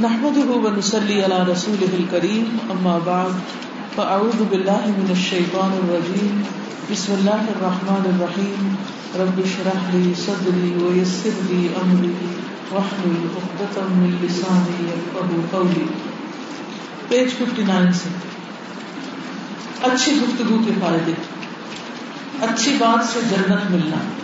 نحمده ونصلي على رسوله الكريم، أما بعد، فأعوذ بالله من الشيطان الرجيم. بسم الله الرحمن الرحيم. رب اشرح لي صدري ويسر لي أمري، واحلل عقدة من لساني يفقهوا قولي. پیج 59 سے۔ اچھی گفتگو کے فائدے۔ اچھی بات سے جنت ملنا۔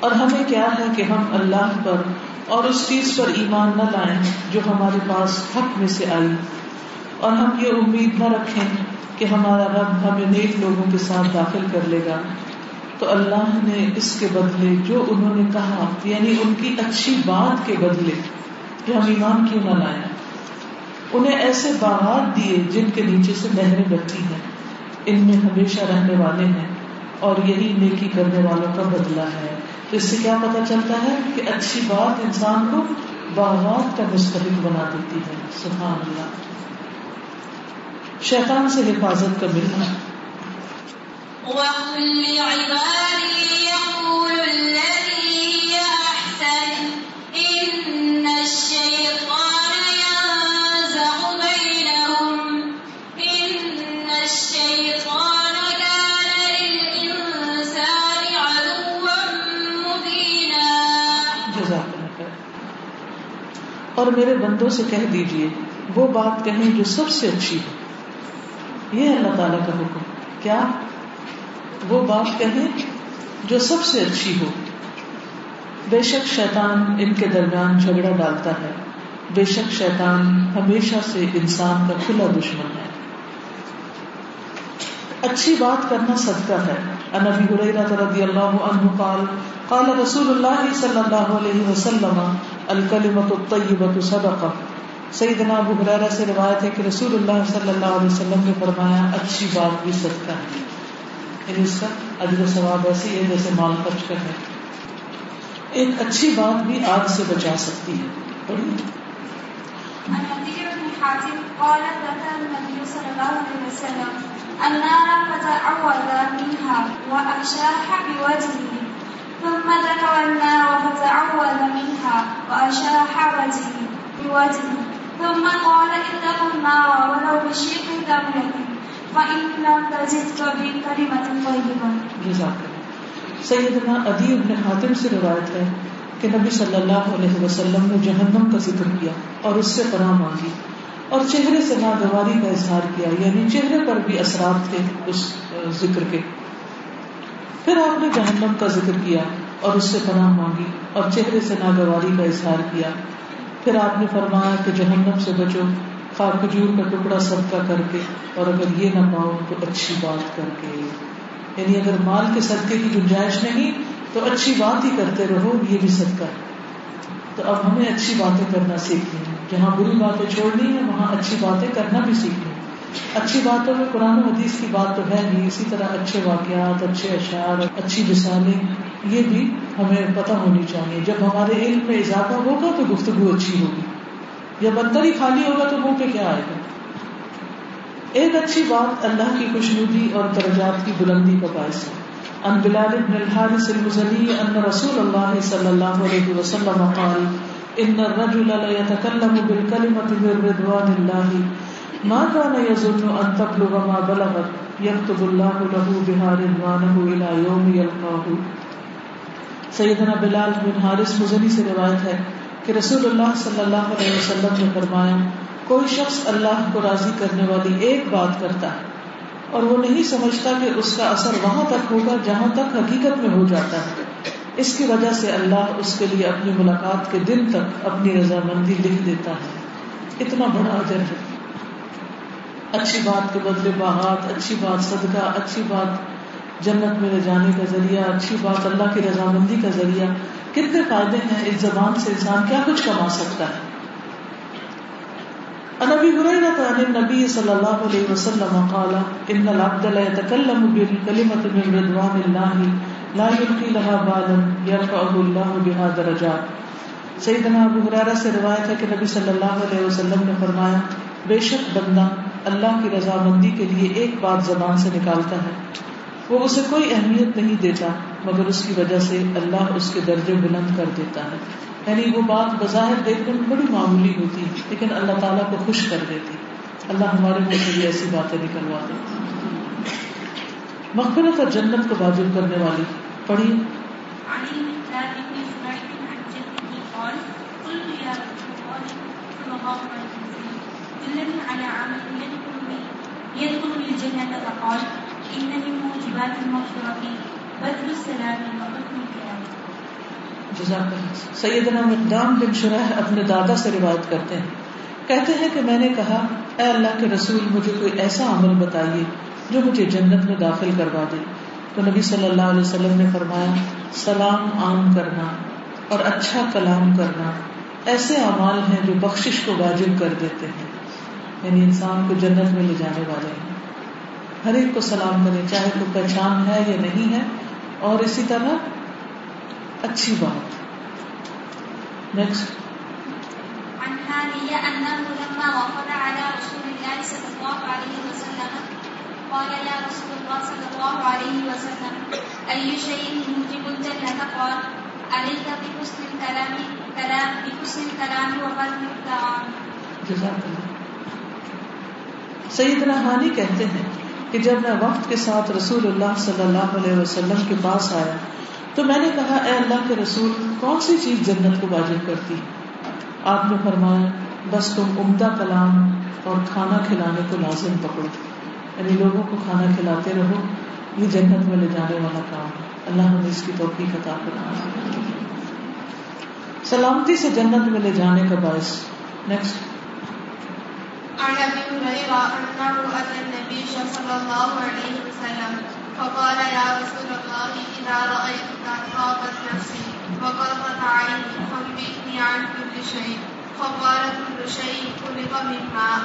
اور ہمیں کیا ہے کہ ہم اللہ پر اور اس چیز پر ایمان نہ لائیں جو ہمارے پاس حق میں سے آئی. اور ہم یہ امید نہ رکھیں کہ ہمارا رب ہمیں نیک لوگوں کے ساتھ داخل کر لے گا. تو اللہ نے اس کے بدلے جو انہوں نے کہا یعنی ان کی اچھی بات کے بدلے جو ہم ایمان کیوں نہ لائیں، انہیں ایسے باغات دیے جن کے نیچے سے نہریں بہتی ہیں۔ ان میں ہمیشہ رہنے والے ہیں اور یہی نیکی کرنے والوں کا بدلہ ہے۔ تو اس سے کیا پتا چلتا ہے کہ اچھی بات انسان کو باغات کا مستحق بنا دیتی ہے۔ سبحان اللہ۔ شیطان سے حفاظت کا ملنا۔ اور میرے بندوں سے کہہ دیجیے وہ بات کہیں جو سب سے اچھی ہو۔ یہ اللہ تعالیٰ کا حکم۔ کیا وہ بات کہیں جو سب سے اچھی ہو؟ بے شک شیطان ان کے درمیان جھگڑا ڈالتا ہے۔ بے شک شیطان ہمیشہ سے انسان کا کھلا دشمن ہے۔ اچھی بات کرنا صدقہ ہے۔ انبی حریرہ رضی اللہ عنہ قال قال رسول اللہ صلی اللہ علیہ وسلم الکلمت الطیبت صدقہ۔ سیدنا ابو حریرہ سے روایت ہے کہ رسول اللہ صلی اللہ علیہ وسلم نے فرمایا، اچھی بات بھی صدقہ ہے۔ یعنی اس کا اجر و ثواب ایسی ہے جیسے مال خرچ کرنا ایک اچھی بات بھی آگ سے بچا سکتی ہے۔ پڑھیے۔ النار فتعوذ منها وأشاح بوجهه. ثم ذكر النار فتعوذ منها وأشاح وجهه بوجهه. ثم قال اتقوا النار ولو بشيق تمرة فإن لم تجد بكلمة طيبة. سیدنا ادی ابن حاتم سے روایت ہے کہ نبی صلی اللہ علیہ وسلم نے جہنم کا ذکر کیا اور اس سے پناہ مانگی اور چہرے سے ناگواری کا اظہار کیا یعنی چہرے پر بھی اثرات تھے اس ذکر کے۔ پھر آپ نے جہنم کا ذکر کیا اور اس سے پناہ مانگی اور چہرے سے ناگواری کا اظہار کیا۔ پھر آپ نے فرمایا کہ جہنم سے بچو خاک کھجور کا ٹکڑا صدقہ کر کے اور اگر یہ نہ پاؤ تو اچھی بات کر کے۔ یعنی اگر مال کے صدقے کی گنجائش نہیں تو اچھی بات ہی کرتے رہو، یہ بھی صدقہ۔ ہے تو اب ہمیں اچھی باتیں کرنا سیکھنی ہے۔ جہاں بری باتیں چھوڑنی ہے وہاں اچھی باتیں کرنا بھی سیکھنی اچھی باتوں میں قرآن حدیث کی بات تو ہے نہیں۔ اسی طرح اچھے واقعات، اچھے اشعار، اچھی مثالیں یہ بھی ہمیں پتہ ہونی چاہیے۔ جب ہمارے علم میں اضافہ ہوگا تو گفتگو اچھی ہوگی۔ جب اندر ہی خالی ہوگا تو منہ پہ کیا آئے گا؟ ایک اچھی بات اللہ کی خوشنودی اور درجات کی بلندی کا باعث ہے۔ ان بلال بن الحارث المزنی ان رسول اللہ صلی اللہ علیہ وسلم قال، ان الرجل لا يتكلم بالكلمة من رضوان الله ما كان يظن ان تبلغ ما بلغت يكتب الله له بها رضوانه الى يوم يلقاه. سیدنا بلال بن حارث مزنی سے روایت ہے کہ رسول اللہ صلی اللہ علیہ وسلم نے فرمایا، کوئی شخص اللہ کو راضی کرنے والی ایک بات کرتا ہے اور وہ نہیں سمجھتا کہ اس کا اثر وہاں تک ہوگا جہاں تک حقیقت میں ہو جاتا ہے۔ اس کی وجہ سے اللہ اس کے لیے اپنی ملاقات کے دن تک اپنی رضامندی لکھ دیتا ہے۔ اتنا بڑا اجر ہے۔ اچھی بات کے بدلے باغات اچھی بات صدقہ، اچھی بات جنت میں لے جانے کا ذریعہ، اچھی بات اللہ کی رضامندی کا ذریعہ۔ کتنے فائدے ہیں اس زبان سے انسان کیا کچھ کما سکتا ہے؟ نبی هريرة عن النبي صلى الله عليه وسلم قال إن العبد لا يتكلم بالكلمة من رضوان الله لا يلقي لها بالا يرفعه الله بها درجات سیدنا ابو ہریرہ سے روایت ہے کہ نبی صلی اللہ علیہ وسلم نے فرمایا، بے شک بندہ اللہ کی رضامندی کے لیے ایک بات زبان سے نکالتا ہے۔ وہ اسے کوئی اہمیت نہیں دیتا، مگر اس کی وجہ سے اللہ اس کے درجے بلند کر دیتا ہے۔ یعنی وہ بات بظاہر دیکھنے میں بڑی معمولی ہوتی، لیکن اللہ تعالیٰ کو خوش کر دیتی۔ اللہ ہمارے منہ سے بھی ایسی باتیں نکلوا دیتی مغفرت اور جنت کو واجب کرنے والی، پڑھی۔ يدخل الجنة فقال إن من موجبات المغفرة بدل السلام وحكم الكلام. سیدنا مقدام بن شرح اپنے دادا سے روایت کرتے ہیں۔ کہتے ہیں کہ میں نے کہا، اے اللہ کے رسول، مجھے کوئی ایسا عمل بتائیے جو مجھے جنت میں داخل کروا دے۔ تو نبی صلی اللہ علیہ وسلم نے فرمایا، سلام عام کرنا اور اچھا کلام کرنا، ایسے اعمال ہیں جو بخشش کو واجب کر دیتے ہیں۔ یعنی انسان کو جنت میں لے جانے والے ہیں۔ ہر ایک کو سلام کرے چاہے کوئی پہچان ہے یا نہیں ہے۔ اور اسی طرح اچھی بات۔ نیکسٹ عن هانية أنه لما وقف على رسول الله صلى الله عليه وسلم۔ قال يا رسول الله صلى الله عليه وسلم أي شيء يوجب الجنة قال عليك بحسن الكلام كلام بحسن الكلام وقلب الطعام. جزاک اللہ۔ سیدنا ہانی کہتے ہیں کہ جب میں وقت کے ساتھ رسول اللہ صلی اللہ علیہ وسلم کے پاس آیا تو میں نے کہا، اے اللہ کے رسول، کون سی چیز جنت کو واجب کرتی؟ آپ نے فرمایا، بس تم عمدہ کلام اور کھانا کھلانے کو لازم پکڑو۔ یعنی لوگوں کو کھانا کھلاتے رہو، یہ جنت میں لے جانے والا کام ہے۔ اللہ ہمیں اس کی توفیق عطا کرنا سلامتی سے جنت میں لے جانے کا باعث نیکسٹ عن ابي هريره انه اتى النبي صلى الله عليه وسلم فقال يا رسول الله اذا رايتك طابت نفسي وقرت عيني فانبئني عن كل شيء فقال كل شيء خلق من ماء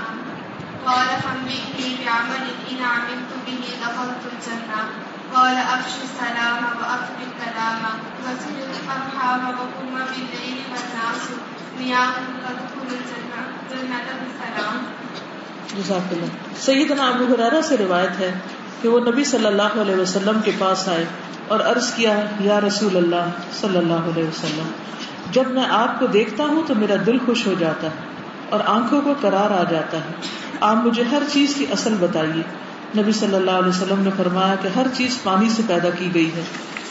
قال فانبئني بعمل ان عملت به دخلت الجنه قال افش السلام واكفي الكلام وسل الارحام وقم بالليل والناس نيام تدخل الجنه جنه بالسلام جزاک اللہ۔ سیدنا ابو حرارہ سے روایت ہے کہ وہ نبی صلی اللہ علیہ وسلم کے پاس آئے اور عرض کیا، یا رسول اللہ صلی اللہ علیہ وسلم، جب میں آپ کو دیکھتا ہوں تو میرا دل خوش ہو جاتا ہے اور آنکھوں کو قرار آ جاتا ہے۔ آپ مجھے ہر چیز کی اصل بتائیے۔ نبی صلی اللہ علیہ وسلم نے فرمایا کہ ہر چیز پانی سے پیدا کی گئی ہے۔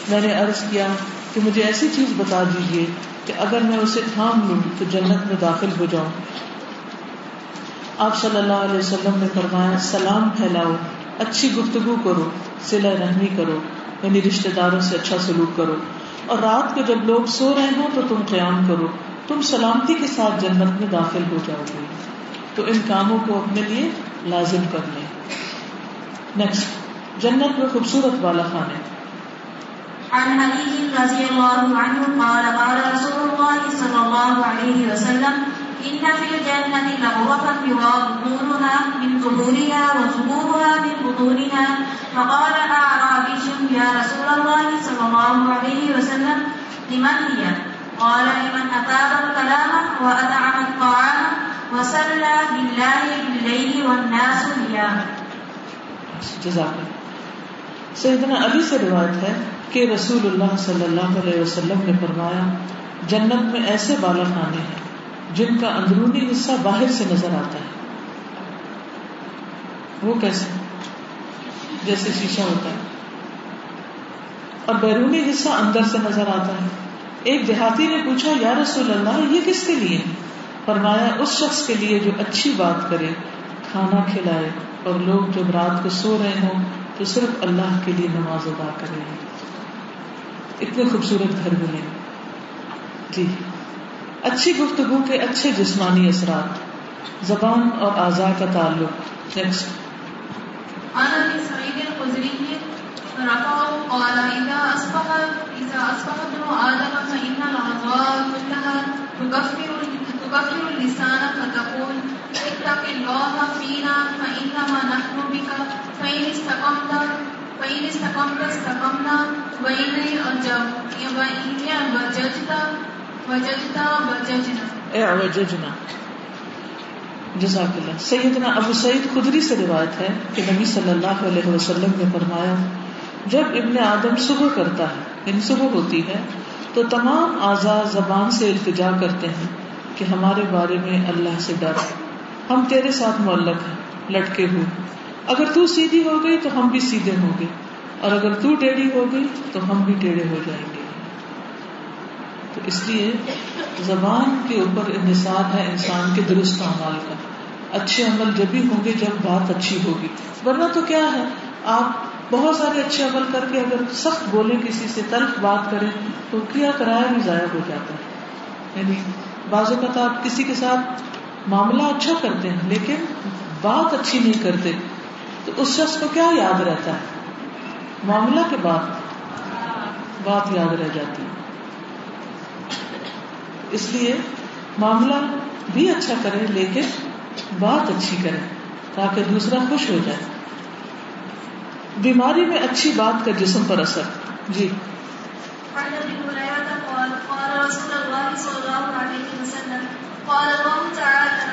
میں نے عرض کیا کہ مجھے ایسی چیز بتا دیجیے کہ اگر میں اسے تھام لوں تو جنت میں داخل ہو جاؤں۔ آپ صلی اللہ علیہ وسلم نے فرمایا، سلام پھیلاؤ، اچھی گفتگو کرو سلا رحمی کرو یعنی رشتے داروں سے اچھا سلوک کرو۔ اور رات کو جب لوگ سو رہے ہوں تو تم قیام کرو، تم سلامتی کے ساتھ جنت میں داخل ہو جاؤ گے۔ تو ان کاموں کو اپنے لیے لازم کر لیں۔ نیکسٹ جنت میں خوبصورت والا خانے۔ عن علي رضي الله عنه قال قال رسول الله صلى الله عليه وسلم إن في الجنة لغرفا يرى بطونها من ظهورها وظهورها من بطونها فقال أعرابي يا رسول الله صلى الله عليه وسلم لمن هي قال لمن أطاب الكلام وأطعم الطعام وصلى بالله بالليل والناس نيام جزاک سیدنا علی سے روایت ہے کہ رسول اللہ صلی اللہ علیہ وسلم نے فرمایا، جنت میں ایسے بالا خانے ہیں جن کا اندرونی حصہ باہر سے نظر آتا ہے۔ وہ کیسے؟ جیسے شیشہ ہوتا ہے۔ اور بیرونی حصہ اندر سے نظر آتا ہے۔ ایک دیہاتی نے پوچھا، یا رسول اللہ، یہ کس کے لیے؟ فرمایا، اس شخص کے لیے جو اچھی بات کرے، کھانا کھلائے، اور لوگ جب رات کو سو رہے ہوں، تو صرف اللہ کے لیے نماز ادا کرے۔ اتنے خوبصورت گھر ملے جی۔ اچھی گفتگو کے اچھے جسمانی اثرات، زبان اور اعضاء کا تعلق۔ نیکسٹ تكفر اللسان فتقول اتق الله فينا نحن بك استقمت استقمت استقمنا وجدت اعوججنا جزاک اللہ۔ سیدنا ابو سعید خدری سے روایت ہے کہ نبی صلی اللہ علیہ وسلم نے فرمایا، جب ابن آدم صبح کرتا ہے یعنی صبح ہوتی ہے، تو تمام اعضاء زبان سے التجا کرتے ہیں کہ ہمارے بارے میں اللہ سے ڈر ہم تیرے ساتھ معلق ہیں، لٹکے ہوئے اگر تو سیدھی ہو گئی تو ہم بھی سیدھے ہوں گے، اور اگر تو ٹیڑھی ہو گئی تو ہم بھی ٹیڑھے ہو جائیں گے۔ تو اس لیے زبان کے اوپر انحصار ہے انسان کے درست اعمال کا۔ اچھے عمل جب بھی ہوں گے، جب بات اچھی ہوگی۔ ورنہ تو کیا ہے؟ آپ بہت سارے اچھے عمل کر کے اگر سخت بولے کسی سے تلخ بات کریں، تو کیا کرایہ بھی ضائع ہو جاتا ہے۔ یعنی بعض اوقات آپ کسی کے ساتھ معاملہ اچھا کرتے ہیں، لیکن بات اچھی نہیں کرتے، تو اس شخص کو کیا یاد رہتا ہے؟ معاملہ کے بعد بات یاد رہ جاتی ہے۔ اس لیے معاملہ بھی اچھا کرے لیکن بات اچھی کرے تاکہ دوسرا خوش ہو جائے۔ بیماری میں اچھی بات کا جسم پر اثر۔ جی۔ قال الله تعالى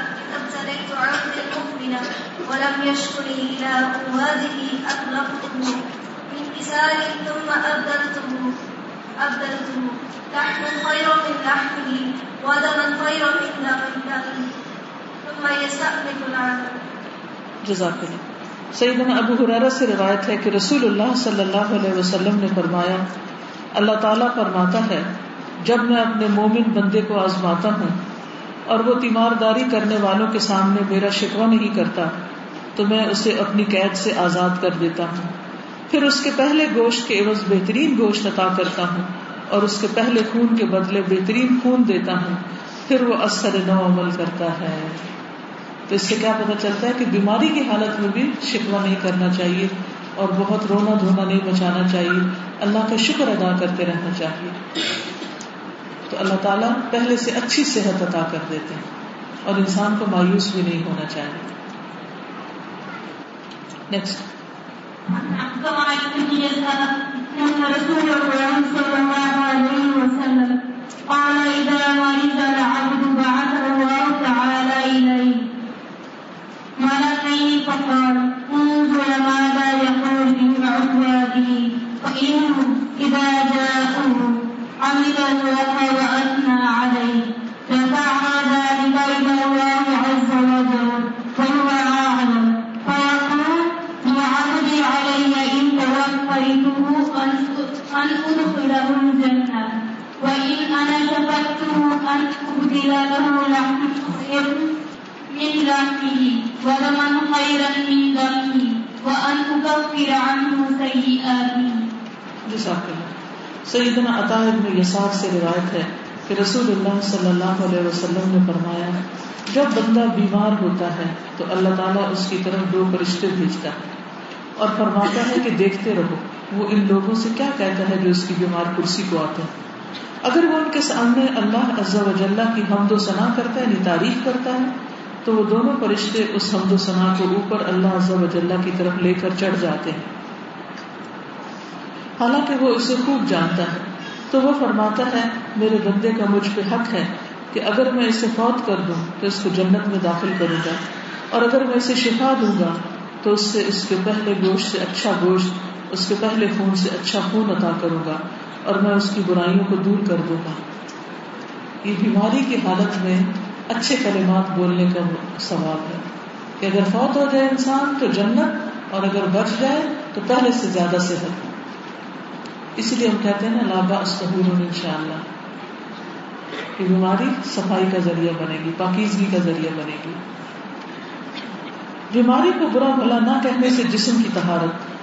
ولم إلى هذه من ثم أبدلته أبدلته، لحم من لحمه ودما ثم يستأنف جزاک اللہ سیدنا ابو حرارہ سے روایت ہے کہ رسول اللہ صلی اللہ علیہ وسلم نے فرمایا، اللہ تعالیٰ فرماتا ہے، جب میں اپنے مومن بندے کو آزماتا ہوں اور وہ تیمارداری کرنے والوں کے سامنے میرا شکوہ نہیں کرتا، تو میں اسے اپنی قید سے آزاد کر دیتا ہوں۔ پھر اس کے پہلے گوشت کے عوض بہترین گوشت عطا کرتا ہوں۔ اور اس کے پہلے خون کے بدلے بہترین خون دیتا ہوں، پھر وہ اثر نو عمل کرتا ہے۔ تو اس سے کیا پتا چلتا ہے کہ بیماری کی حالت میں بھی شکوہ نہیں کرنا چاہیے اور بہت رونا دھونا نہیں مچانا چاہیے۔ اللہ کا شکر ادا کرتے رہنا چاہیے۔ تو اللہ تعالیٰ پہلے سے اچھی صحت عطا کر دیتے ہیں اور انسان کو مایوس بھی نہیں ہونا چاہیے۔ نیکسٹ رسول الله صلى الله عليه وسلم قال إذا مرض العبد بعث الله تعالى إليه ملكين فقال انظر ماذا يقول في عباده فإنه إذا جاءه حمد الله وأثنى عليه رفع ذلك إلى الله عز وجل وهو أعلم فيقول لعبدي علي إن توفيته أن أن أدخله الجنة وإن أنا شفقته أن أبدل له لحم خير من لحمه ودما خيرا من دمه وأن أكفر عنه سيئاته جزاک اللہ سیدنا عطا ابن یسار سے روایت ہے کہ رسول اللہ صلی اللہ علیہ وسلم نے فرمایا، جب بندہ بیمار ہوتا ہے تو اللہ تعالیٰ اس کی طرف دو فرشتے بھیجتا ہے اور فرماتا ہے کہ دیکھتے رہو، وہ ان لوگوں سے کیا کہتا ہے جو اس کی بیمار کرسی کو آتے ہیں؟ اگر وہ ان کے سامنے اللہ عز و جلہ کی حمد و ثنا کرتا ہے یعنی تعریف کرتا ہے، تو وہ دونوں فرشتے اس حمد و ثنا کو اوپر اللہ عز و جلہ کی طرف لے کر چڑھ جاتے ہیں۔ حالانکہ وہ اسے خوب جانتا ہے۔ تو وہ فرماتا ہے، میرے بندے کا مجھ پہ حق ہے کہ اگر میں اسے فوت کر دوں تو اس کو جنت میں داخل کروں گا۔ اور اگر میں اسے شفا دوں گا تو اس سے اس کے پہلے گوشت سے اچھا گوشت، اس کے پہلے خون سے اچھا خون عطا کروں گا اور میں اس کی برائیوں کو دور کر دوں گا۔ یہ بیماری کی حالت میں اچھے کلمات بولنے کا ثواب ہے۔ کہ اگر فوت ہو جائے انسان تو جنت، اور اگر بچ جائے تو پہلے سے زیادہ صحت۔ اسی لیے ہم کہتے ہیں نا لابا استحور ان شاء اللہ. کہ بیماری صفائی کا ذریعہ بنے گی، پاکیزگی کا ذریعہ بنے گی. بیماری کو برا بھلا نہ کہنے سے جسم کی طہارت.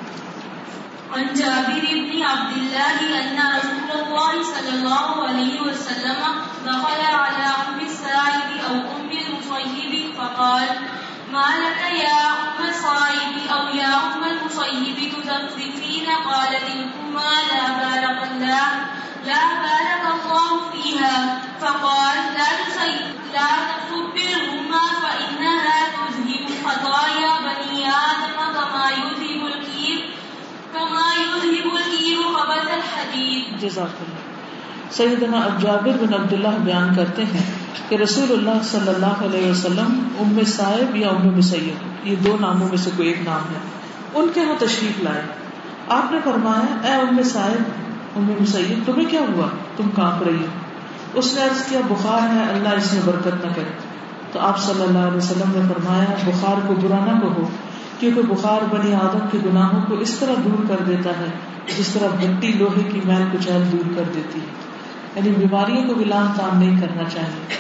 عن جابر بن عبد الله أن رسول الله صلى الله عليه وسلم دخل على أم السائب أو أم المصيب فقال، ما لك يا أم الصائب أو يا أم المصيب تزففين قالت الكما لا بارك الله؟ لا بارك الله فيها. فقال، لا تصيب لا تصبرهما فإنها تذهب خطايا بني آدم كما يذهب الكير كما يذهب الكير خبث الحديد. جزاک اللہ. سیدنا اب جابر بن عبداللہ بیان کرتے ہیں کہ رسول اللہ صلی اللہ علیہ وسلم، ام صاحب یا ام مسیب یہ دو ناموں میں سے کوئی ایک نام ہے، ان کے یہاں تشریف لائے۔ آپ نے فرمایا، اے ام صاحب ام مسیب، تمہیں کیا ہوا؟ تم کانپ رہی ہو. اس نے عرض کیا، بخار ہے، اللہ اس میں برکت نہ کرے. تو آپ صلی اللہ علیہ وسلم نے فرمایا، بخار کو برا نہ کہو، کیونکہ بخار بنی آدم کے گناہوں کو اس طرح دور کر دیتا ہے، جس طرح مٹی لوہے کی میل کچیل دور کر دیتی ہے۔ یعنی بیماریوں کو بھی لام تام نہیں کرنا چاہیے۔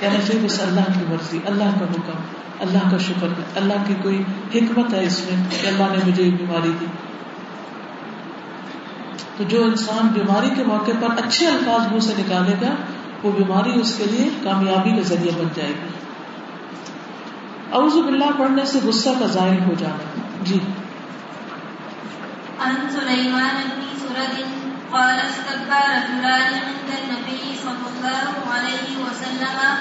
کہنا چاہیے بس اللہ کی مرضی، اللہ کا حکم، اللہ کا شکر ہے اللہ کی کوئی حکمت ہے اس میں کہ اللہ نے مجھے یہ بیماری دی۔ تو جو انسان بیماری کے موقع پر اچھے الفاظ منہ سے نکالے گا، وہ بیماری اس کے لیے کامیابی کا ذریعہ بن جائے گی۔ اعوذ باللہ، پڑھنے سے غصہ کا ظاہر ہو جانا۔ جی۔ عن سليمان بن سرد قال استكبر رجلان عند النبي صلى الله عليه وسلم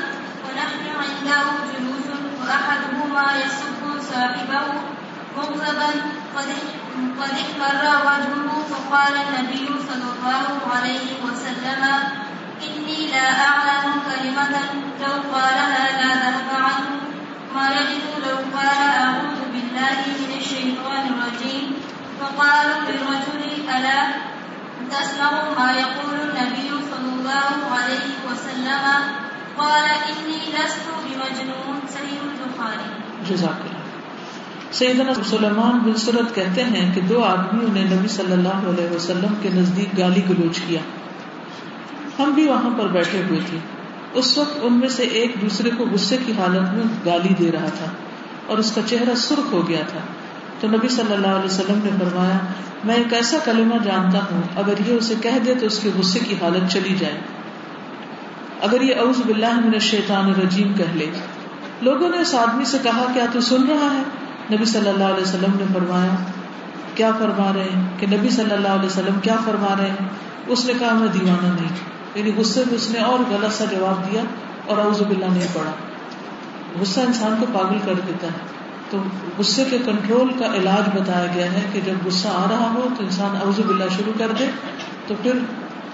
ونحن عنده جلوس وأحدهما يسب صاحبه مغضبا قد احمر وجهه فقال النبي صلى الله عليه وسلم، إني لا أعلم كلمة لو قالها لا ذهب عنه ما يجد لو قال أعوذ بالله من الشيطان الرجيم. فقالوا للرجل، ألا تسمع ما يقول النبي صلى الله عليه وسلم؟ قال إني لست بمجنون. صحيح البخاري جزاک اللہ. سیدنا سلیمان بن سرت کہتے ہیں کہ دو آدمیوں نے نبی صلی اللہ علیہ وسلم کے نزدیک گالی گلوچ کیا۔ ہم بھی وہاں پر بیٹھے ہوئے تھے۔ اس وقت ان میں سے ایک دوسرے کو غصے کی حالت میں گالی دے رہا تھا اور اس کا چہرہ سرخ ہو گیا تھا۔ تو نبی صلی اللہ علیہ وسلم نے فرمایا، میں ایک ایسا کلمہ جانتا ہوں، اگر یہ اسے کہہ دے تو اس کے غصے کی حالت چلی جائے۔ اگر یہ اعوذ باللہ من الشیطان الرجیم کہہ لے۔ لوگوں نے اس آدمی سے کہا، کیا تو سن رہا ہے؟ نبی صلی اللہ علیہ وسلم نے فرمایا، کیا فرما رہے ہیں؟ کہ نبی صلی اللہ علیہ وسلم کیا فرما رہے ہیں؟ اس نے کہا، میں دیوانہ نہیں۔ یعنی غصے میں اس نے اور غلط سا جواب دیا اور اعوذ باللہ نہیں پڑھا۔ غصہ انسان کو پاگل کر دیتا ہے۔ تو غصے کے کنٹرول کا علاج بتایا گیا ہے کہ جب غصہ آ رہا ہو تو انسان اعوذ باللہ شروع کر دے، تو پھر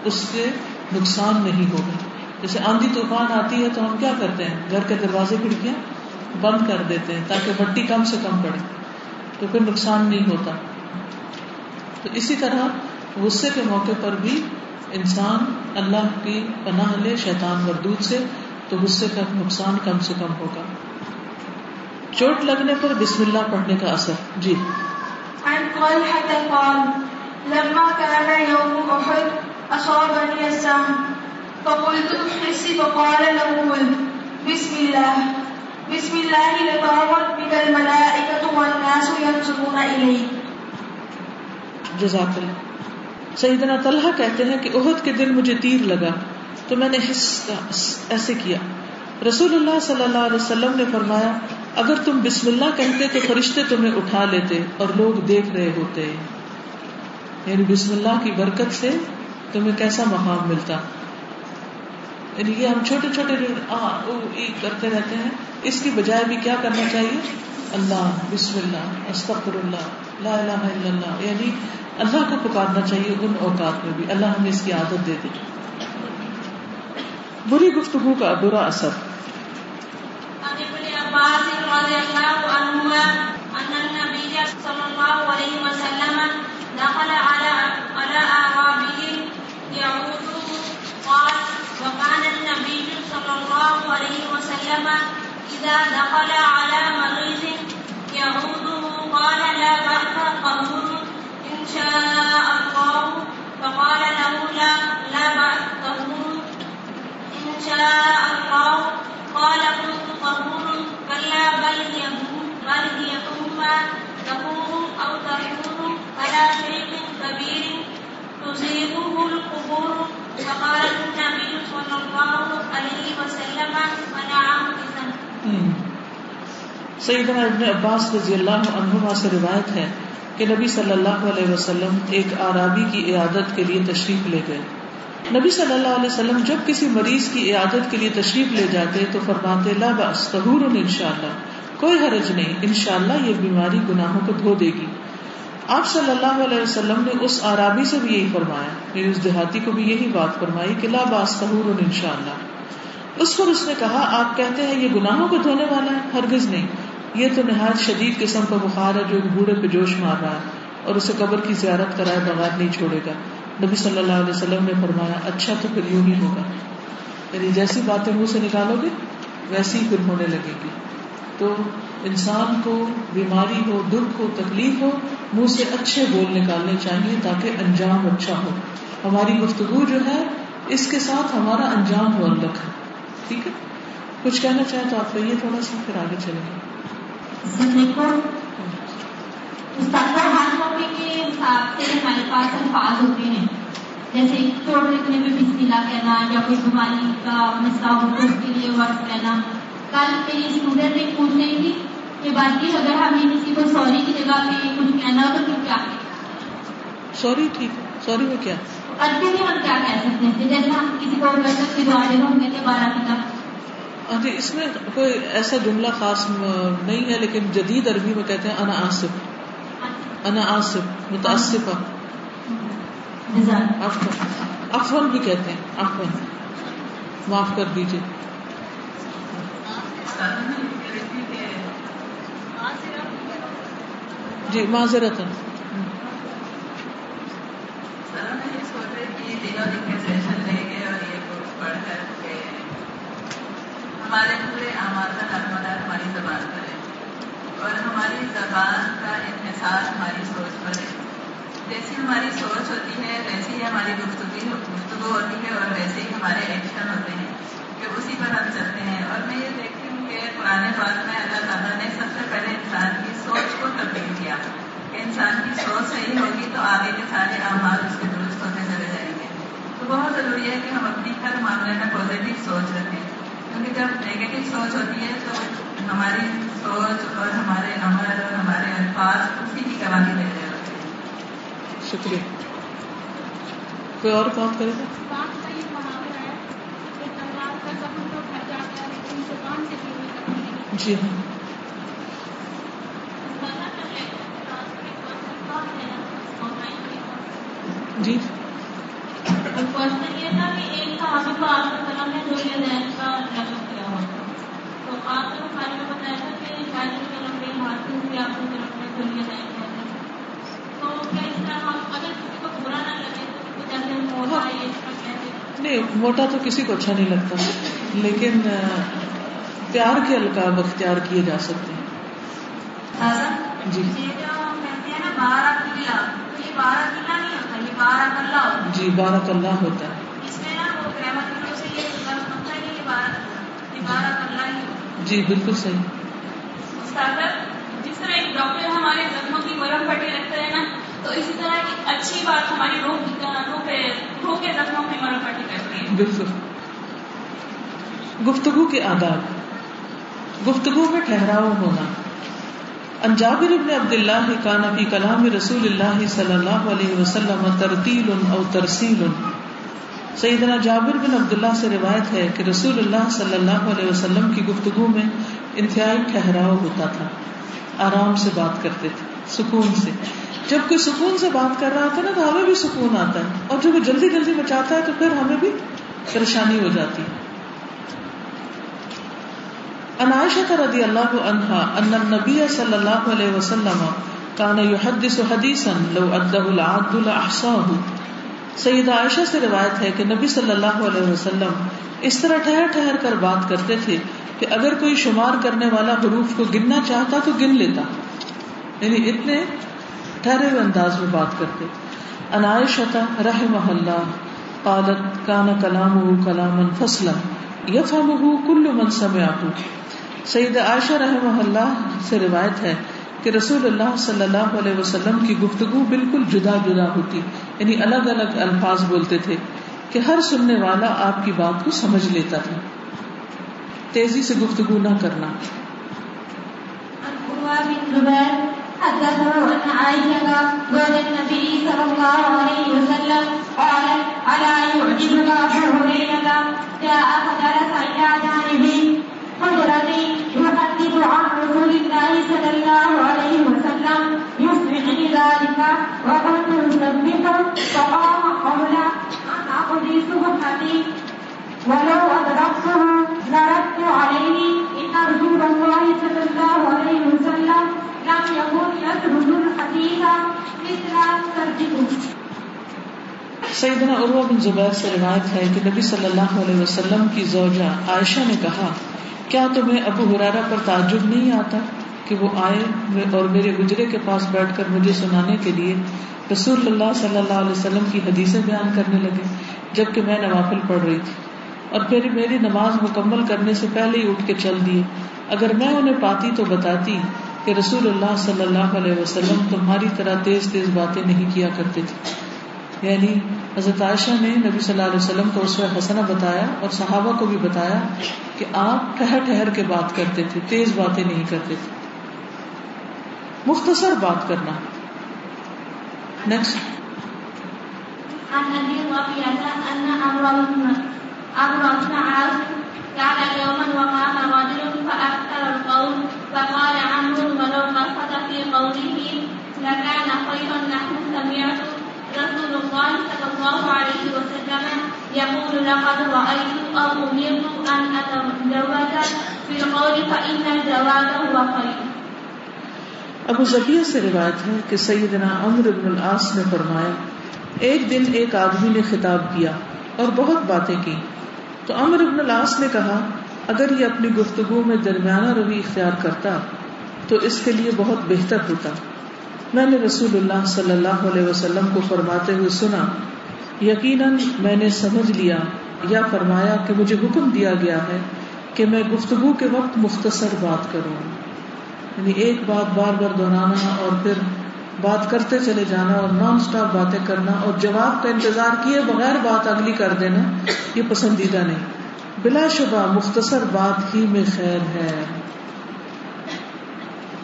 اس سے نقصان نہیں ہوگا۔ جیسے آندھی طوفان آتی ہے تو ہم کیا کرتے ہیں؟ گھر کے دروازے کھڑکیاں بند کر دیتے ہیں تاکہ مٹی کم سے کم پڑے تو پھر نقصان نہیں ہوتا۔ تو اسی طرح غصے کے موقع پر بھی انسان اللہ کی پناہ لے، شیطان مردود سے، تو غصے کا نقصان کم سے کم ہوگا۔ چوٹ لگنے پر بسم اللہ پڑھنے کا اثر۔ جی۔ لما كان يوم أحد أصابني السهم، فقلت احس فقال له بسم الله. بسم الله لطارت بك الملائكة والناس ينظرون إليك جزاک اللہ سیدنا طلحہ کہتے ہیں کہ عہد کے دن مجھے تیر لگا تو میں نے حس ایسے کیا۔ رسول اللہ صلی اللہ علیہ وسلم نے فرمایا، اگر تم بسم اللہ کہتے تو فرشتے تمہیں اٹھا لیتے اور لوگ دیکھ رہے ہوتے۔ یعنی بسم اللہ کی برکت سے تمہیں کیسا مقام ملتا؟ یعنی یہ ہم چھوٹے چھوٹے کرتے رہتے ہیں۔ اس کی بجائے بھی کیا کرنا چاہیے؟ اللہ، بسم اللہ، استغفر اللہ، لا الہ الا اللہ۔ یعنی اللہ کو پکارنا چاہیے ان اوقات میں بھی۔ اللہ ہمیں اس کی عادت دے دے۔ بری گفتگو کا برا اثر۔ عن رضي الله عنهما أن النبي صلى الله عليه وسلم دخل على الله عليه وسلم إذا دخل على مريض يعوده قال لا بأس طهور إن شاء الله فقال له لا لا بأس طهور إن شاء الله قال كنت طهور كلا بل يموت بل يقوم تقوم أو تحوم على شيء كبير تصيبه القبور صلى الله عليه وسلم سیدنا ابن عباس رضی اللہ عنہما سے روایت ہے کہ نبی صلی اللہ علیہ وسلم ایک آرابی کی عیادت کے لیے تشریف لے گئے۔ نبی صلی اللہ علیہ وسلم جب کسی مریض کی عیادت کے لیے تشریف لے جاتے تو فرماتے، لا بس ان شاء اللہ، کوئی حرج نہیں، ان شاء اللہ یہ بیماری گناہوں کو دھو دے گی۔ آپ صلی اللہ علیہ وسلم نے اس آرابی سے بھی یہی فرمایا یعنی اس دیہاتی کو بھی یہی بات فرمائی کہ لا باس طہور ان شاء اللہ اس پر اس نے کہا، آپ کہتے ہیں یہ گناہوں کو دھونے والا ہے، ہرگز نہیں۔ یہ تو نہایت شدید قسم کا بخار ہے جو بوڑھے پہ جوش مار رہا ہے اور اسے قبر کی زیارت کرائے بغیر نہیں چھوڑے گا۔ نبی صلی اللہ علیہ وسلم نے فرمایا اچھا تو پھر یوں ہی ہوگا۔ یعنی جیسی باتیں منہ سے نکالو گے، ویسی ہی پھر ہونے لگے گی۔ تو انسان کو بیماری ہو دکھ ہو تکلیف ہو، منہ سے اچھے بول نکالنے چاہیے تاکہ انجام اچھا ہو۔ ہماری گفتگو جو ہے، اس کے ساتھ ہمارا انجام معلق ہے۔ ٹھیک ہے؟ کچھ کہنا چاہیں تو آپ کہیے تھوڑا سا، پھر آگے چلیں گے۔ جی، کے ہمارے پاس الفاظ ہوتے ہیں۔ جیسے چوٹ لکھنے میں بسم اللہ کہنا یا کوئی بیماری کا مسئلہ ہو تو اس کے لیے ورڈ کہنا۔ کل میری اسٹوڈنٹ ایک پوچھ رہی تھی کہ باقی اگر ہمیں کسی کو سوری کی جگہ پہ کچھ کہنا ہو تو پھر کیا سوری ٹھیک. سوری میں کیا عربی میں ہم کیا کہہ سکتے ہیں؟ جیسے ہم کسی کو کی دعا دے ہم کہتے بارہ کتاب۔ جی اس میں کوئی ایسا جملہ خاص نہیں ہے لیکن جدید عربی میں کہتے ہیں انا آصف۔ انا آصف متاثفہ افون بھی کہتے ہیں افون معاف کر دیجیے جی معذرت ہمارے پورے اعمال کا دار ہماری زبان پر ہے اور ہماری زبان کا انحصار ہماری سوچ پر ہے جیسی ہماری سوچ ہوتی ہے ویسی ہی ہماری گفتگو گفتگو ہوتی ہے اور ویسے ہی ہمارے ایکشن ہوتے ہیں کہ اسی پر ہم چلتے ہیں اور میں یہ دیکھتی ہوں کہ پرانے بات میں اللہ تعالیٰ نے سب سے پہلے انسان کی سوچ کو تبدیل کیا۔ کہ انسان کی سوچ صحیح ہوگی تو آگے کے سارے اعمال اس کے درست ہوتے چلے جائیں گے۔ تو بہت ضروری ہے کہ ہم اپنی ہر معاملے میں پازیٹیو سوچ رکھیں۔ کیونکہ جب نیگیٹو سوچ ہوتی ہے تو ہماری سوچ اور ہمارے عمل اور ہمارے الفاظ اسی کی گواہی دے رہے ہوتے ہیں۔ شکریہ۔ کوئی اور بات کرے گا جی ہاں۔ جی۔ یہ تھا تو آپ بارے میں بتایا تھا کہ آپ کی طرف میں تو کیا اس طرح اگر کسی کو برا نہ لگے تو ہیں نہیں موٹا تو کسی کو اچھا نہیں لگتا لیکن پیار کے القاب اختیار کیے جا سکتے ہیں۔ جی۔ ہیں بارہ بارہ بارہ جی بارک اللہ ہوتا ہے بارہ بارہ جی بالکل صحیح۔ جس طرح ایک ڈاکٹر ہمارے زخموں کی مرم پٹی رکھتا ہے نا تو اسی طرح ایک اچھی بات ہماری روح کی روح کے زخموں کی مرم پٹی کرتی ہے۔ بالکل۔ گفتگو کے آداب۔ گفتگو میں ٹھہراؤ ہونا۔ انجابر ابن عبد اللہ کا نبی کلام رسول اللہ صلی اللہ علیہ وسلم ترتیل او ترسیل۔ سیدنا جابر بن عبداللہ سے روایت ہے کہ رسول اللہ صلی اللہ علیہ وسلم کی گفتگو میں انتہائی ٹھہراؤ ہوتا تھا۔ آرام سے بات کرتے تھے، سکون سے۔ جب کوئی سکون سے بات کر رہا ہوتا ہے نا، تو ہمیں بھی سکون آتا ہے۔ اور جب وہ جلدی جلدی بچاتا ہے، تو پھر ہمیں بھی پریشانی ہو جاتی ہے۔ عنائشہ رضی اللہ عنہا ان النبی صلی اللہ علیہ وسلم کان یحدث حدیثا لو ادہ العبد لاحصاه سید عائشہ سے روایت ہے کہ نبی صلی اللہ علیہ وسلم اس طرح ٹھہر ٹھہر کر بات کرتے تھے کہ اگر کوئی شمار کرنے والا حروف کو گننا چاہتا تو گن لیتا۔ یعنی اتنے ٹھہرے ہوئے انداز میں بات کرتے۔ عنائشہ رحمہ اللہ، قالت، کان کلامه کلاما فصلا یفهمه كل من سمعه سید عائشہ رحمہ اللہ سے روایت ہے کہ رسول اللہ صلی اللہ علیہ وسلم کی گفتگو بالکل جدا جدا ہوتی یعنی الگ الگ الفاظ بولتے تھے کہ ہر سننے والا آپ کی بات کو سمجھ لیتا تھا۔ تیزی سے گفتگو نہ کرنا۔ عن عائشة زوج النبي صلى الله عليه وسلم قالت ألا يعجبك أبو هريرة جاء فجلس إلى جانبي حجرتي يحدث عن رسول الله صلى الله عليه وسلم يسمعني ذلك وكنت أسبحه فقام قبل أن أقضي سبحتي ولو أدركته لردت عليه إن رسول الله صلى الله عليه وسلم لم يكن الحديث مثل ترجمه سیدنا عروہ بن زبیر سے روایت ہے کہ نبی صلی اللہ علیہ وسلم کی زوجہ عائشہ نے کہا، کیا تمہیں ابو حرارہ پر تعجب نہیں آتا کہ وہ آئے اور میرے گجرے کے پاس بیٹھ کر مجھے سنانے کے لیے رسول اللہ صلی اللہ علیہ وسلم کی حدیثیں بیان کرنے لگے، جبکہ میں نوافل پڑھ رہی تھی؟ اور پھر میری نماز مکمل کرنے سے پہلے ہی اٹھ کے چل دیے۔ اگر میں انہیں پاتی تو بتاتی کہ رسول اللہ صلی اللہ علیہ وسلم تمہاری طرح تیز تیز باتیں نہیں کیا کرتے تھے۔ یعنی حضرت عائشہ نے نبی صلی اللہ علیہ وسلم کو اس حسنہ بتایا اور صحابہ کو بھی بتایا کہ آپ ٹھہر ٹھہر کے بات کرتے تھے، تیز باتیں نہیں کرتے تھے۔ مختصر بات کرنا۔ نیکسٹ عن ابي ربيعه ان عمرو بن عمرو بن عاص كان يوما وقام رجل فقال عمرو ولو في قوله لكان خيرا نحن سمعت رسول الله صلى الله عليه وسلم يقول لقد في القول هو خير. ابو ذبیہ سے روایت ہے کہ سیدنا عمر بن العاص نے فرمایا، ایک دن ایک آدمی نے خطاب کیا اور بہت باتیں کی۔ تو عمر بن العاص نے کہا، اگر یہ اپنی گفتگو میں درمیانہ روی اختیار کرتا، تو اس کے لیے بہت بہتر ہوتا۔ میں نے رسول اللہ صلی اللہ علیہ وسلم کو فرماتے ہوئے سنا، یقیناً میں نے سمجھ لیا یا فرمایا کہ مجھے حکم دیا گیا ہے کہ میں گفتگو کے وقت مختصر بات کروں۔ یعنی ایک بات بار بار دہرانا اور پھر بات کرتے چلے جانا اور نان اسٹاپ باتیں کرنا اور جواب کا انتظار کیے بغیر بات اگلی کر دینا، یہ پسندیدہ نہیں۔ بلا شبہ مختصر بات ہی میں خیر ہے۔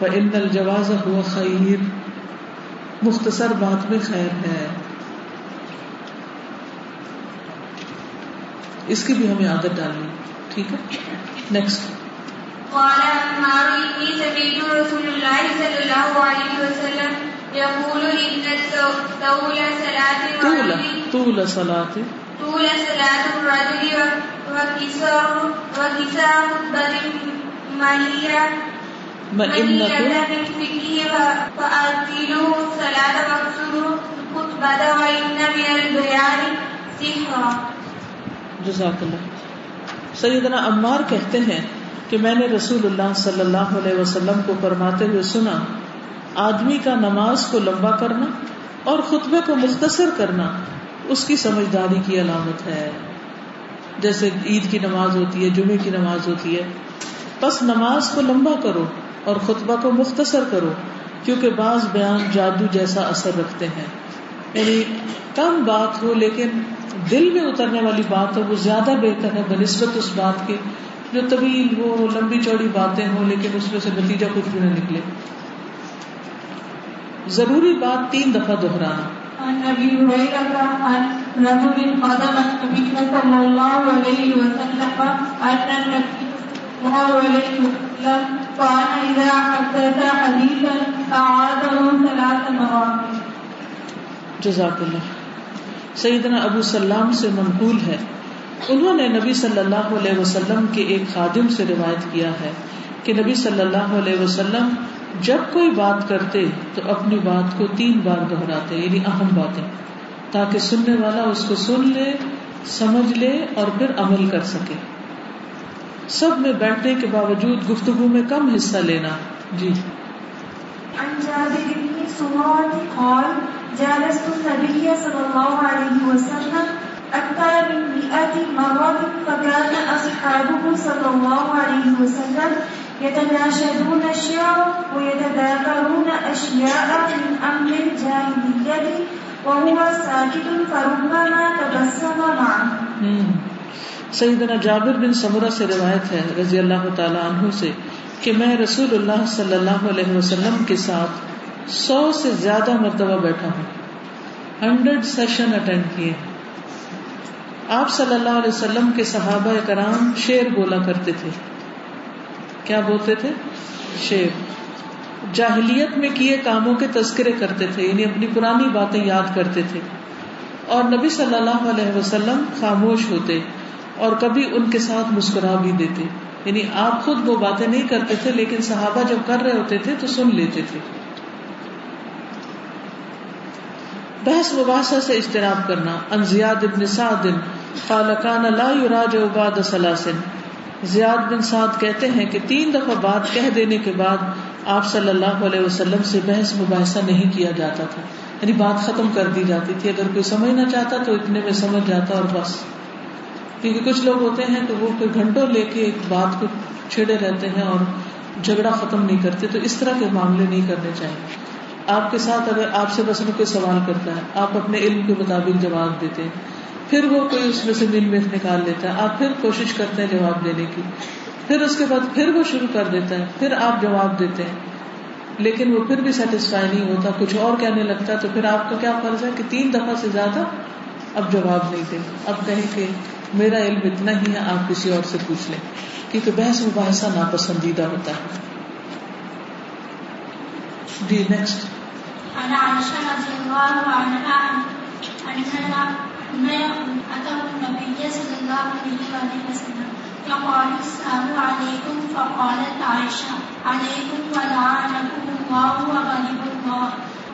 ان الجواز ہوا خیر مختصر بات میں خیر ہے۔ اس کی بھی ہمیں عادت ڈالنی۔ ٹھیک ہے؟ نیکسٹ قال عمار إني سمعت رسول الله صلى الله عليه يقول إن طول صلاة طول صلاة. طول صلاة الرجل وكسار وكسار خطبة منيرة منيرة. مئنة من فكره واقصروا الخطبة وإن من البيان سحرا. جزاک اللہ سیدنا عمار کہتے ہیں کہ میں نے رسول اللہ صلی اللہ علیہ وسلم کو فرماتے ہوئے سنا آدمی کا نماز کو لمبا کرنا اور خطبے کو مختصر کرنا اس کی سمجھداری کی علامت ہے۔ جیسے عید کی نماز ہوتی ہے جمعے کی نماز ہوتی ہے۔ بس نماز کو لمبا کرو اور خطبہ کو مختصر کرو، کیونکہ بعض بیان جادو جیسا اثر رکھتے ہیں۔ یعنی کم بات ہو لیکن دل میں اترنے والی بات ہو وہ زیادہ بہتر ہے، بنسبت اس بات کے جو طویل ہو، لمبی چوڑی باتیں ہوں، لیکن اس میں سے نتیجہ کچھ بھی نہ نکلے۔ ضروری بات تین دفعہ دہرانا۔ عن ابي هريره عن رجل قدم النبي صلى الله عليه وسلم ان النبي صلى الله عليه وسلم كان اذا حدث حديثا اعاده ثلاث مرات جزاک اللہ سیدنا ابو سلام سے منقول ہے۔ انہوں نے نبی صلی اللہ علیہ وسلم کے ایک خادم سے روایت کیا ہے کہ نبی صلی اللہ علیہ وسلم جب کوئی بات کرتے تو اپنی بات کو تین بار دہراتے یعنی اہم باتیں، تاکہ سننے والا اس کو سن لے، سمجھ لے اور پھر عمل کر سکے۔ سب میں بیٹھنے کے باوجود گفتگو میں کم حصہ لینا۔ جی۔ وسلم يتناشدون الشعر ويتذاكرون أشياء من أمر الجاهلية وهو ساكت فربما تبسم معه. سیدنا جابر بن سمرہ سے روایت ہے رضی اللہ تعالیٰ عنہ سے کہ میں رسول اللہ صلی اللہ علیہ وسلم کے ساتھ سو سے زیادہ مرتبہ بیٹھا ہوں۔ ہنڈریڈ سیشن اٹینڈ کیے۔ آپ صلی اللہ علیہ وسلم کے صحابہ کرام شیر بولا کرتے تھے۔ کیا بولتے تھے؟ شیر۔ جاہلیت میں کیے کاموں کے تذکرے کرتے تھے یعنی اپنی پرانی باتیں یاد کرتے تھے۔ اور نبی صلی اللہ علیہ وسلم خاموش ہوتے اور کبھی ان کے ساتھ مسکرا بھی دیتے۔ یعنی آپ خود وہ باتیں نہیں کرتے تھے، لیکن صحابہ جب کر رہے ہوتے تھے تو سن لیتے تھے۔ بحث مباحثہ سے اجتناب کرنا۔ ان زیاد ابن سعد، قال كان لا يراجع بعد ثلاث۔ زیاد بن سعد کہتے ہیں کہ تین دفعہ بات کہہ دینے کے بعد آپ صلی اللہ علیہ وسلم سے بحث مباحثہ نہیں کیا جاتا تھا۔ یعنی بات ختم کر دی جاتی تھی۔ اگر کوئی سمجھنا چاہتا تو اتنے میں سمجھ جاتا اور بس۔ کیونکہ کچھ لوگ ہوتے ہیں کہ وہ کوئی گھنٹوں لے کے ایک بات کو چھڑے رہتے ہیں اور جھگڑا ختم نہیں کرتے، تو اس طرح کے معاملے نہیں کرنے چاہیے۔ آپ کے ساتھ اگر آپ سے بس میں کوئی سوال کرتا ہے، آپ اپنے علم کے مطابق جواب دیتے ہیں۔ پھر وہ کوئی اس میں سے مل میں نکال لیتا ہے۔ آپ پھر کوشش کرتے ہیں جواب دینے کی۔ پھر اس کے بعد پھر وہ شروع کر دیتا ہے پھر آپ جواب دیتے ہیں۔ لیکن وہ پھر بھی سیٹسفائی نہیں ہوتا۔ کچھ اور کہنے لگتا ہے تو پھر آپ کا کیا فرض ہے کہ تین دفعہ سے زیادہ اب جواب نہیں دیں اب کہیں کہ میرا علم اتنا ہی ہے، آپ کسی اور سے پوچھ لیں۔ کیونکہ بحث مباحثہ ناپسندیدہ ہوتا ہے۔ جی نیکسٹ عن عائشة رضي الله عنها أنها أتوا النبي صلى الله عليه وسلم فقالوا السلام عليكم فقالت عائشة عليكم ولعنكم الله وغضب الله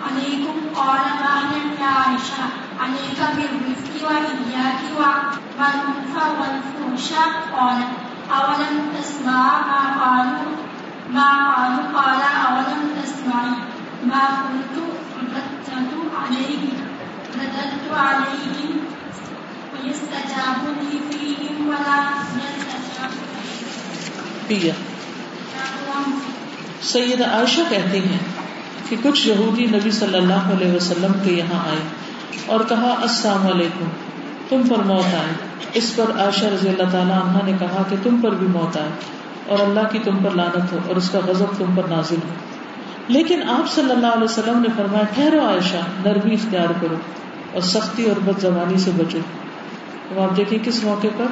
عليكم قال مهلا يا عائشة عليك بالرفق وإياك والعنف والفحش قالت أولم تسمع ما قالوا؟ ما قالوا؟ قال أولم تسمعي ما قلت؟ رددت عليه رددت عليهم پیا۔ سید عائشہ کہتی ہیں کہ کچھ یہودی نبی صلی اللہ علیہ وسلم کے یہاں آئے اور کہا، السلام علیکم، تم پر موت آئے۔ اس پر عائشہ رضی اللہ تعالیٰ عنہ نے کہا کہ تم پر بھی موت آئے اور اللہ کی تم پر لانت ہو اور اس کا غضب تم پر نازل ہو۔ لیکن آپ صلی اللہ علیہ وسلم نے فرمایا، ٹھہرو عائشہ، نرمی اختیار کرو اور سختی اور بد زبانی سے بچو۔ تو آپ دیکھیں کس موقع پر؟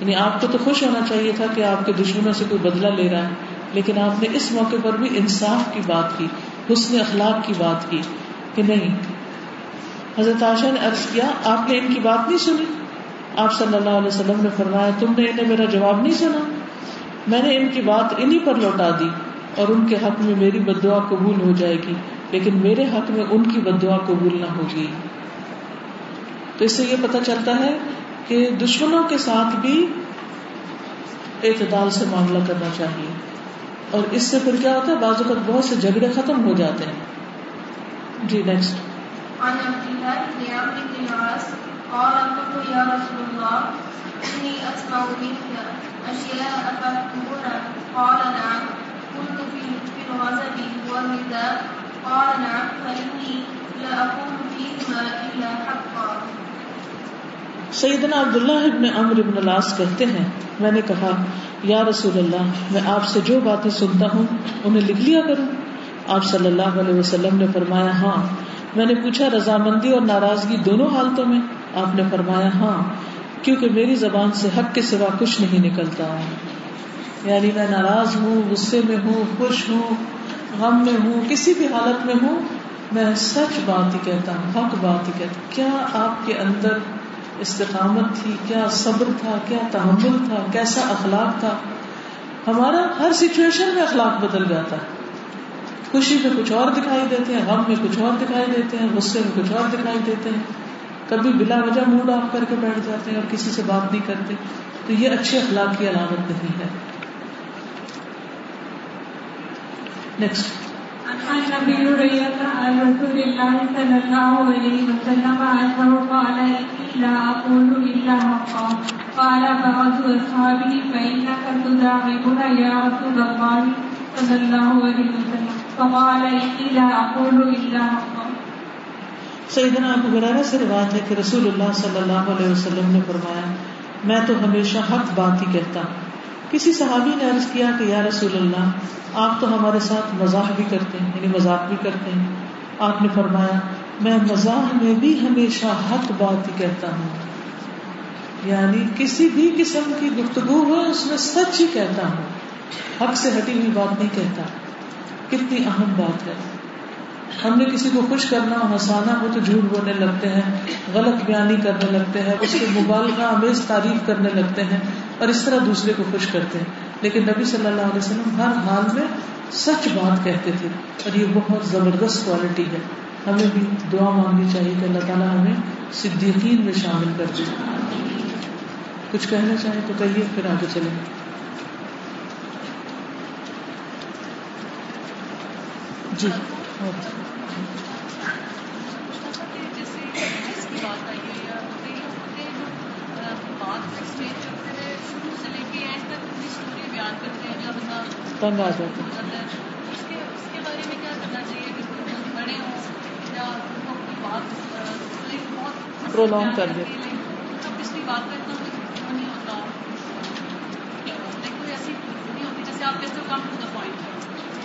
یعنی آپ کو تو خوش ہونا چاہیے تھا کہ آپ کے دشمنوں سے کوئی بدلہ لے رہا ہے، لیکن آپ نے اس موقع پر بھی انصاف کی بات کی، حسن اخلاق کی بات کی کہ نہیں۔ حضرت عائشہ نے عرض کیا، آپ نے ان کی بات نہیں سنی؟ آپ صلی اللہ علیہ وسلم نے فرمایا، تم نے انہیں میرا جواب نہیں سنا؟ میں نے ان کی بات انہی پر لوٹا دی اور ان کے حق میں میری بد دعا قبول ہو جائے گی، لیکن میرے حق میں ان کی بد دعا قبول نہ ہوگی۔ تو اس سے یہ پتہ چلتا ہے کہ دشمنوں کے ساتھ بھی اعتدال سے معاملہ کرنا چاہیے۔ اور اس سے پھر کیا ہوتا ہے؟ بعض اوقات بہت سے جھگڑے ختم ہو جاتے ہیں۔ جی نیکسٹ قال قلت يا رسول الله، إني أسمع منك أشياء قال نعم في في قال نعم، فإني لا أقول فيهما إلا حقا. سیدنا عبداللہ ابن عمر ابن العاص کہتے ہیں، میں نے کہا، یا رسول اللہ، میں آپ سے جو باتیں سنتا ہوں، انہیں لکھ لیا کروں؟ آپ صلی اللہ علیہ وسلم نے فرمایا ہاں۔ میں نے پوچھا، رضامندی اور ناراضگی دونوں حالتوں میں؟ آپ نے فرمایا ہاں۔ کیونکہ میری زبان سے حق کے سوا کچھ نہیں نکلتا۔ یعنی میں ناراض ہوں، غصے میں ہوں، خوش ہوں، غم میں ہوں، کسی بھی حالت میں ہوں، میں سچ بات ہی کہتا ہوں، حق بات ہی کہتا ہوں۔ کیا آپ کے اندر استقامت تھی، کیا صبر تھا، کیا تحمل تھا، کیسا اخلاق تھا۔ ہمارا ہر سچویشن میں اخلاق بدل جاتا ہے۔ خوشی میں کچھ اور دکھائی دیتے ہیں، غم میں کچھ اور دکھائی دیتے ہیں، غصے میں کچھ اور دکھائی دیتے ہیں۔ کبھی بلا وجہ موڈ آف کر کے بیٹھ جاتے ہیں اور کسی سے بات نہیں کرتے۔ تو یہ اچھے اخلاق کی علامت نہیں ہے۔ نیکسٹ عن عن رسول الله صلى الله عليه وسلم قال لا حقا قال بعض تداعبنا يا رسول الله صلى الله عليه وسلم فقال لا حقا سیدنا ابو ہریرہ سے روایت ہے کہ رسول اللہ صلی اللہ علیہ وسلم نے فرمایا، میں تو ہمیشہ حق بات ہی کہتا ہوں۔ کسی صحابی نے عرض کیا کہ یا رسول اللہ، آپ تو ہمارے ساتھ مزاح بھی کرتے ہیں یعنی مذاق بھی کرتے ہیں۔ آپ نے فرمایا، میں مزاح میں بھی ہمیشہ حق بات ہی کہتا ہوں۔ یعنی کسی بھی قسم کی گفتگو ہو اس میں سچ ہی کہتا ہوں۔ حق سے ہٹی ہوئی بات نہیں کہتا۔ کتنی اہم بات ہے۔ ہم نے کسی کو خوش کرنا، ہنسانا ہو تو جھوٹ بولنے لگتے ہیں، غلط بیانی کرنے لگتے ہیں، اس کے مبالغہ آمیز تعریف کرنے لگتے ہیں۔ اور اس طرح دوسرے کو خوش کرتے ہیں۔ لیکن نبی صلی اللہ علیہ وسلم ہر حال میں سچ بات کہتے تھے۔ اور یہ بہت زبردست کوالٹی ہے۔ ہمیں بھی دعا مانگنی چاہیے کہ اللہ تعالیٰ ہمیں صدیقین میں شامل کر دے۔ کچھ کہنا چاہیں تو کہیے، پھر آگے چلیں۔ جی تنگ آ جاتے پرولونگ کر دے پچھلی بات کا اتنا کچھ نہیں ہوتا کوئی ایسی نہیں ہوتی جیسے آپ کہتے ہو کم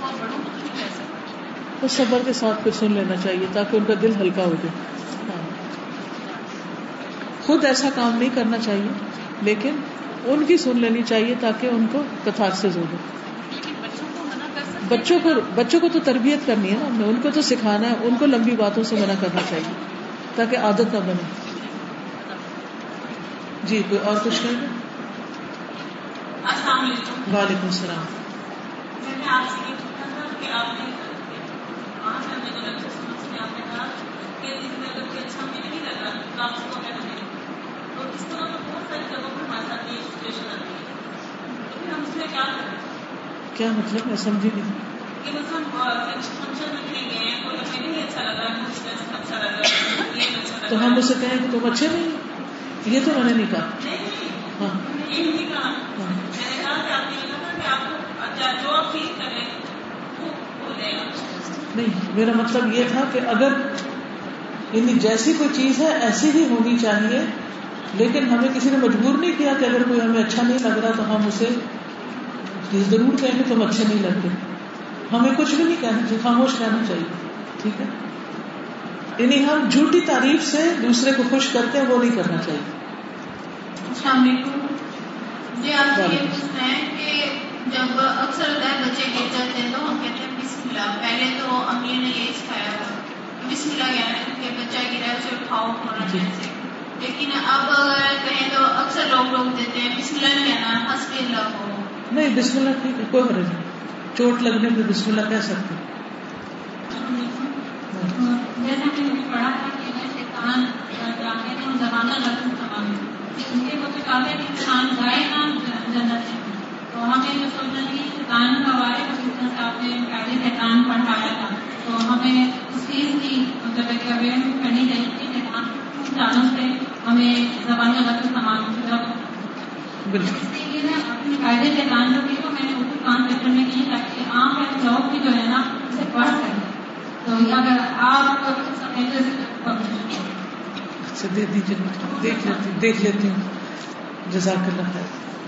بہت بڑوں کو تو نہیں کہہ سکتے۔ تو صبر کے ساتھ پھر سن لینا چاہیے تاکہ ان کا دل ہلکا ہو جائے۔ خود ایسا کام نہیں کرنا چاہیے لیکن ان کی سن لینی چاہیے تاکہ ان کو کتھار سے ہو جائے لیکن بچوں کو منع کر سکتے بچوں کو بچوں کو تو تربیت کرنی ہے نا ہمیں ان کو تو سکھانا ہے ان کو لمبی باتوں سے منع کرنا چاہیے تاکہ عادت نہ بنے۔ جی کوئی اور کچھ کہیں گے وعلیکم السلام۔ اچھا ہمارے ساتھ یہ سچویشن آتی ہے۔ تو پھر ہم اس میں کیا کریں کیا مطلب میں سمجھی نہیں۔ نہیں اچھا اچھا اچھا تو ہم اسے کہیں کہ تم اچھے نہیں؟ یہ تو میں نے نہیں کہا۔ نہیں میرا مطلب یہ تھا کہ اگر یعنی جیسی کوئی چیز ہے ایسی ہی ہونی چاہیے لیکن ہمیں کسی نے مجبور نہیں کیا کہ اگر کوئی ہمیں اچھا نہیں لگ رہا تو ہم اسے یہ ضرور کہیں کہ تم اچھے نہیں لگ رہے ہمیں کچھ بھی نہیں کہنا چاہیے خاموش کہنا چاہیے۔ ٹھیک ہے؟ یعنی ہم جھوٹی تعریف سے دوسرے کو خوش کرتے ہیں وہ نہیں کرنا چاہیے۔ السلام علیکم۔ جی آپ سے یہ پوچھنا ہے کہ جب اکثر ہوتا ہے بچے گر جاتے ہیں تو ہم کہتے ہیں بسم اللہ۔ پہلے تو امیر نے یہی سکھایا ہوا بسم اللہ کہنا ہے کہ بچہ گرا اسے اٹھاؤ فوراً جی۔ سے لیکن اب اگر کہیں تو اکثر لوگ روک دیتے ہیں بسم اللہ کہنا حسبی اللہ۔ ہو نہیں، بسم اللہ ٹھیک ہے کوئی حرج نہیں۔ چوٹ لگنے پہ بسم اللہ کہہ سکتے۔ جیسا کہ نے پڑھا تھا کہ اگر شیطان جاتے ہیں زمانہ تمام انسان جائے جنت میں۔ تو ہمیں جو سوچنا چاہیے شیطان کا بارے میں جس طرح سے آپ نے پہلے شیطان پڑھایا تھا۔ تو ہمیں اس چیز کی مطلب ایک کرنی چاہیے کہ شیطان جانوں سے ہمیں زبان لگن تمام بالکل اس لیے نا اپنے قاعدے بھی وہ میں نے کرنے کی تاکہ عام بھی جو ہے نا اسے پڑھ سکیں تو اگر آپ اچھا دے دیجیے۔ دیکھ لیتی دیکھ لیتی ہوں۔ جزاک اللہ خیر۔